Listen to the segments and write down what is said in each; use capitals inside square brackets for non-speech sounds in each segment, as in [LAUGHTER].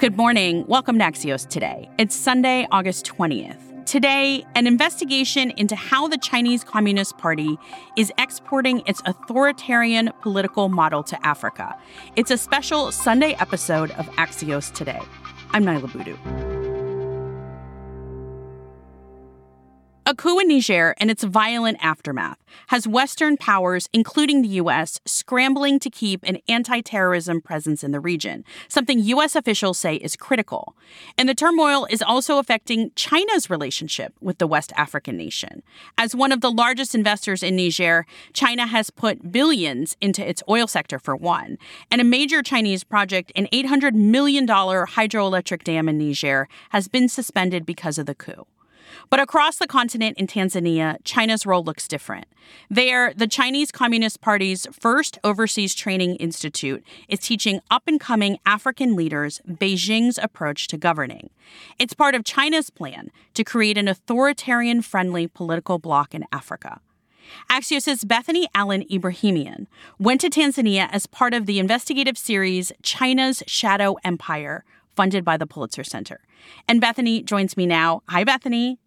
Good morning. Welcome to Axios Today. It's Sunday, August 20th. Today, an investigation into how the Chinese Communist Party is exporting its authoritarian political model to Africa. It's a special Sunday episode of Axios Today. I'm Niala Boodhoo. A coup in Niger and its violent aftermath has Western powers, including the U.S., scrambling to keep an anti terrorism presence in the region, something U.S. officials say is critical. And the turmoil is also affecting China's relationship with the West African nation. As one of the largest investors in Niger, China has put billions into its oil sector, for one. And a major Chinese project, an $800 million hydroelectric dam in Niger, has been suspended because of the coup. But across the continent in Tanzania, China's role looks different. There, the Chinese Communist Party's first overseas training institute is teaching up and coming African leaders Beijing's approach to governing. It's part of China's plan to create an authoritarian friendly political bloc in Africa. Axios' Bethany Allen Ebrahimian went to Tanzania as part of the investigative series China's Shadow Empire, funded by the Pulitzer Center. And Bethany joins me now. Hi, Bethany.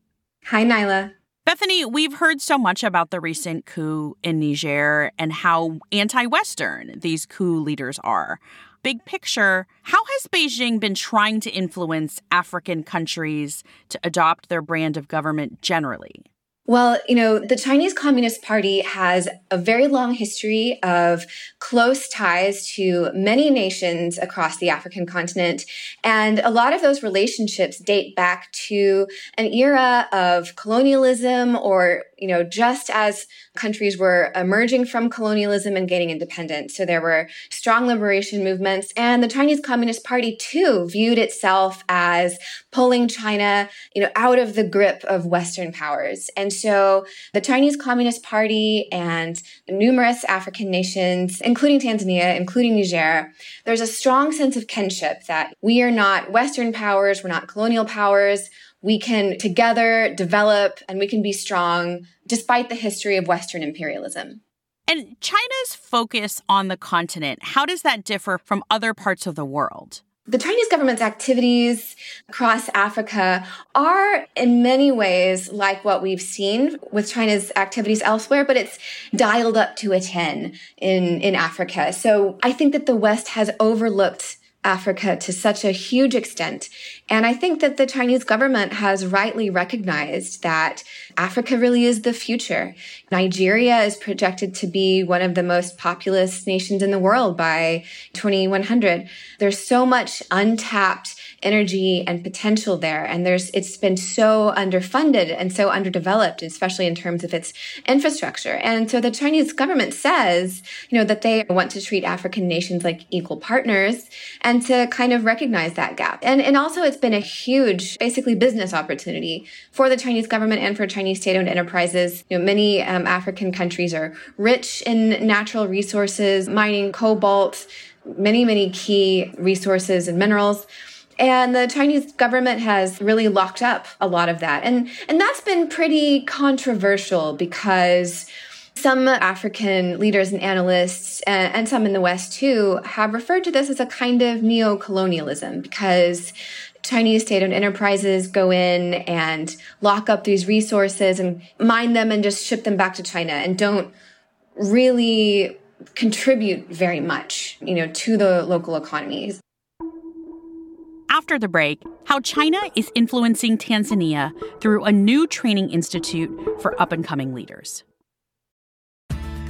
Hi, Niala. Bethany, we've heard so much about the recent coup in Niger and how anti Western these coup leaders are. Big picture, how has Beijing been trying to influence African countries to adopt their brand of government generally? Well, you know, the Chinese Communist Party has a very long history of close ties to many nations across the African continent. And a lot of those relationships date back to an era of colonialism or, you know, just as countries were emerging from colonialism and gaining independence. So there were strong liberation movements. And the Chinese Communist Party, too, viewed itself as pulling China, you know, out of the grip of Western powers. And so the Chinese Communist Party and numerous African nations, including Tanzania, including Niger, there's a strong sense of kinship that we are not Western powers, we're not colonial powers we can together develop and we can be strong despite the history of Western imperialism. And China's focus on the continent, how does that differ from other parts of the world? The Chinese government's activities across Africa are in many ways like what we've seen with China's activities elsewhere, but it's dialed up to a 10 in, in Africa. So I think that the West has overlooked Africa to such a huge extent. And I think that the Chinese government has rightly recognized that Africa really is the future. Nigeria is projected to be one of the most populous nations in the world by 2100. There's so much untapped energy and potential there. And there's, it's been so underfunded and so underdeveloped, especially in terms of its infrastructure. And so the Chinese government says, you know, that they want to treat African nations like equal partners and to kind of recognize that gap. And, and also it's been a huge, basically business opportunity for the Chinese government and for Chinese state-owned enterprises. You know, many um, African countries are rich in natural resources, mining cobalt, many, many key resources and minerals. And the Chinese government has really locked up a lot of that. And, and that's been pretty controversial because some African leaders and analysts, and, and some in the West too, have referred to this as a kind of neo colonialism because Chinese state owned enterprises go in and lock up these resources and mine them and just ship them back to China and don't really contribute very much, you know, to the local economies after the break how China is influencing Tanzania through a new training institute for up and coming leaders.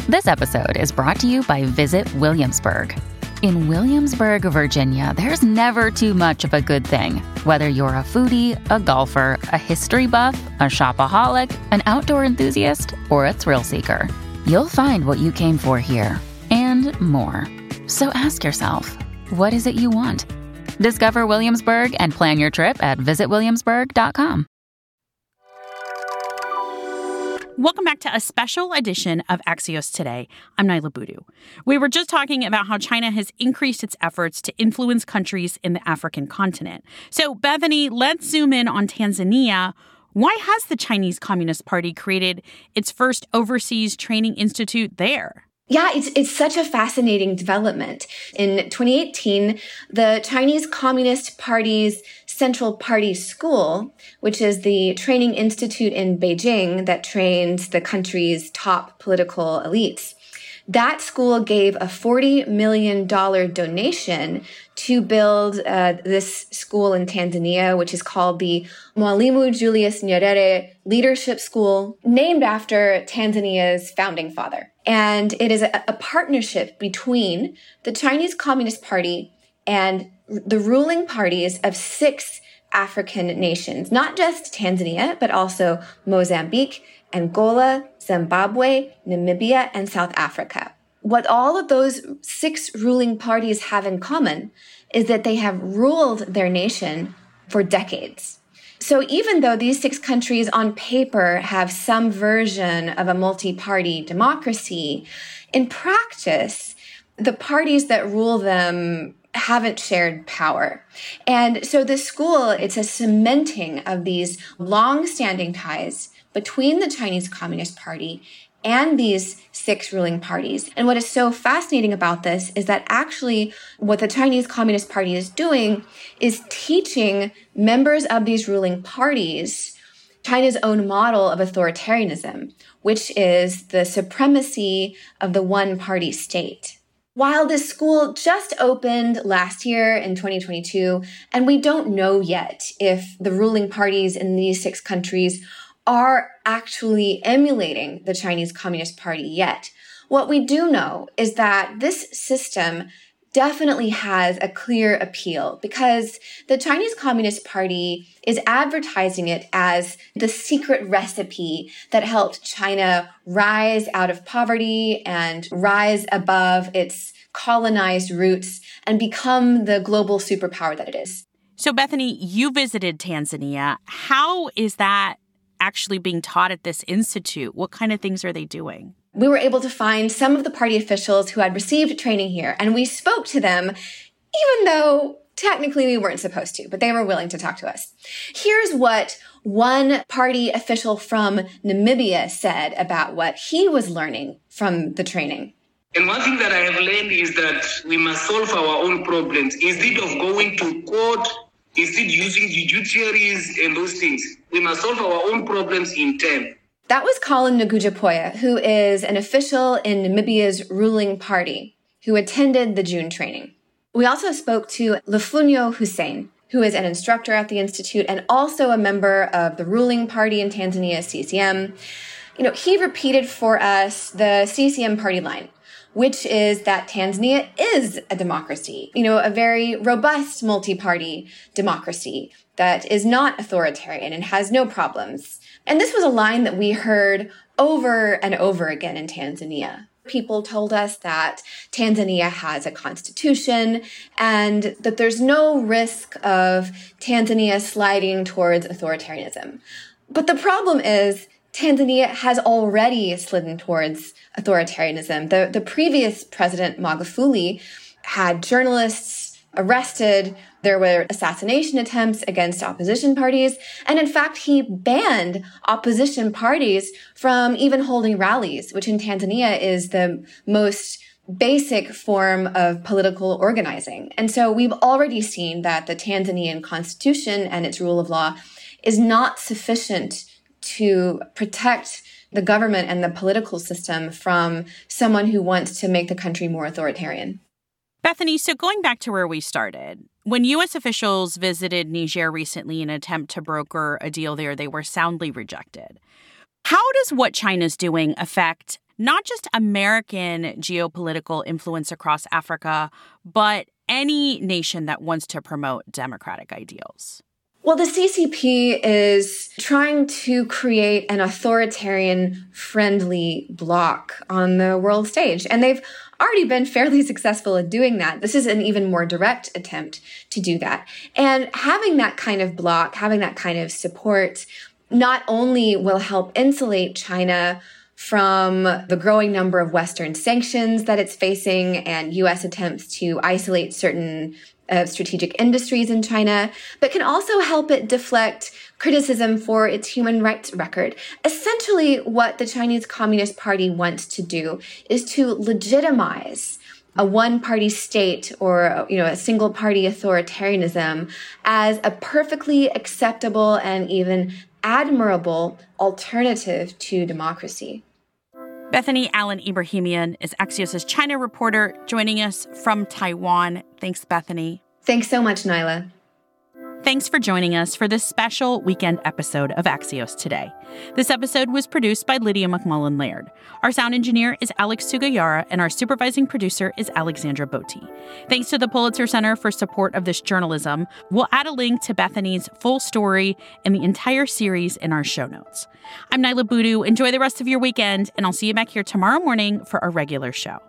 This episode is brought to you by Visit Williamsburg. In Williamsburg, Virginia, there's never too much of a good thing. Whether you're a foodie, a golfer, a history buff, a shopaholic, an outdoor enthusiast, or a thrill seeker, you'll find what you came for here and more. So ask yourself, what is it you want? Discover Williamsburg and plan your trip at visitwilliamsburg.com. Welcome back to a special edition of Axios Today. I'm Niala Boodhoo. We were just talking about how China has increased its efforts to influence countries in the African continent. So, Bethany, let's zoom in on Tanzania. Why has the Chinese Communist Party created its first overseas training institute there? Yeah, it's, it's such a fascinating development. In 2018, the Chinese Communist Party's Central Party School, which is the training institute in Beijing that trains the country's top political elites, that school gave a $40 million donation to build uh, this school in Tanzania, which is called the Mwalimu Julius Nyerere Leadership School, named after Tanzania's founding father. And it is a, a partnership between the Chinese Communist Party and the ruling parties of six African nations, not just Tanzania, but also Mozambique, Angola, Zimbabwe, Namibia, and South Africa. What all of those six ruling parties have in common is that they have ruled their nation for decades. So even though these six countries on paper have some version of a multi-party democracy, in practice, the parties that rule them haven't shared power. And so the school, it's a cementing of these long-standing ties between the Chinese Communist Party and these six ruling parties. And what is so fascinating about this is that actually what the Chinese Communist Party is doing is teaching members of these ruling parties China's own model of authoritarianism, which is the supremacy of the one party state. While this school just opened last year in 2022, and we don't know yet if the ruling parties in these six countries are actually emulating the Chinese Communist Party yet. What we do know is that this system definitely has a clear appeal because the Chinese Communist Party is advertising it as the secret recipe that helped China rise out of poverty and rise above its colonized roots and become the global superpower that it is. So, Bethany, you visited Tanzania. How is that actually being taught at this institute? What kind of things are they doing? We were able to find some of the party officials who had received training here, and we spoke to them, even though technically we weren't supposed to, but they were willing to talk to us. Here's what one party official from Namibia said about what he was learning from the training. And one thing that I have learned is that we must solve our own problems instead of going to court, instead using judiciaries and those things. We must solve our own problems in turn. That was Colin Nagujapoya, who is an official in Namibia's ruling party, who attended the June training. We also spoke to Lufunyo Hussein, who is an instructor at the Institute and also a member of the ruling party in Tanzania, CCM. You know, he repeated for us the CCM party line which is that Tanzania is a democracy, you know, a very robust multi-party democracy that is not authoritarian and has no problems. And this was a line that we heard over and over again in Tanzania. People told us that Tanzania has a constitution and that there's no risk of Tanzania sliding towards authoritarianism. But the problem is Tanzania has already slidden towards authoritarianism. The, the previous president, Magufuli, had journalists arrested. There were assassination attempts against opposition parties. And in fact, he banned opposition parties from even holding rallies, which in Tanzania is the most basic form of political organizing. And so we've already seen that the Tanzanian constitution and its rule of law is not sufficient to protect the government and the political system from someone who wants to make the country more authoritarian. Bethany, so going back to where we started, when U.S. officials visited Niger recently in an attempt to broker a deal there, they were soundly rejected. How does what China's doing affect not just American geopolitical influence across Africa, but any nation that wants to promote democratic ideals? Well, the CCP is trying to create an authoritarian friendly bloc on the world stage. And they've already been fairly [LAUGHS] successful at doing that. This is an even more direct attempt to do that. And having that kind of bloc, having that kind of support, not only will help insulate China from the growing number of Western sanctions that it's facing and US attempts to isolate certain of strategic industries in China, but can also help it deflect criticism for its human rights record. Essentially, what the Chinese Communist Party wants to do is to legitimize a one party state or you know a single party authoritarianism as a perfectly acceptable and even admirable alternative to democracy. Bethany Allen Ebrahimian is Axios' China reporter joining us from Taiwan. Thanks, Bethany. Thanks so much, Niala. Thanks for joining us for this special weekend episode of Axios Today. This episode was produced by Lydia McMullen Laird. Our sound engineer is Alex Sugiura, and our supervising producer is Alexandra Botti. Thanks to the Pulitzer Center for support of this journalism. We'll add a link to Bethany's full story and the entire series in our show notes. I'm Niala Boodhoo. Enjoy the rest of your weekend, and I'll see you back here tomorrow morning for our regular show.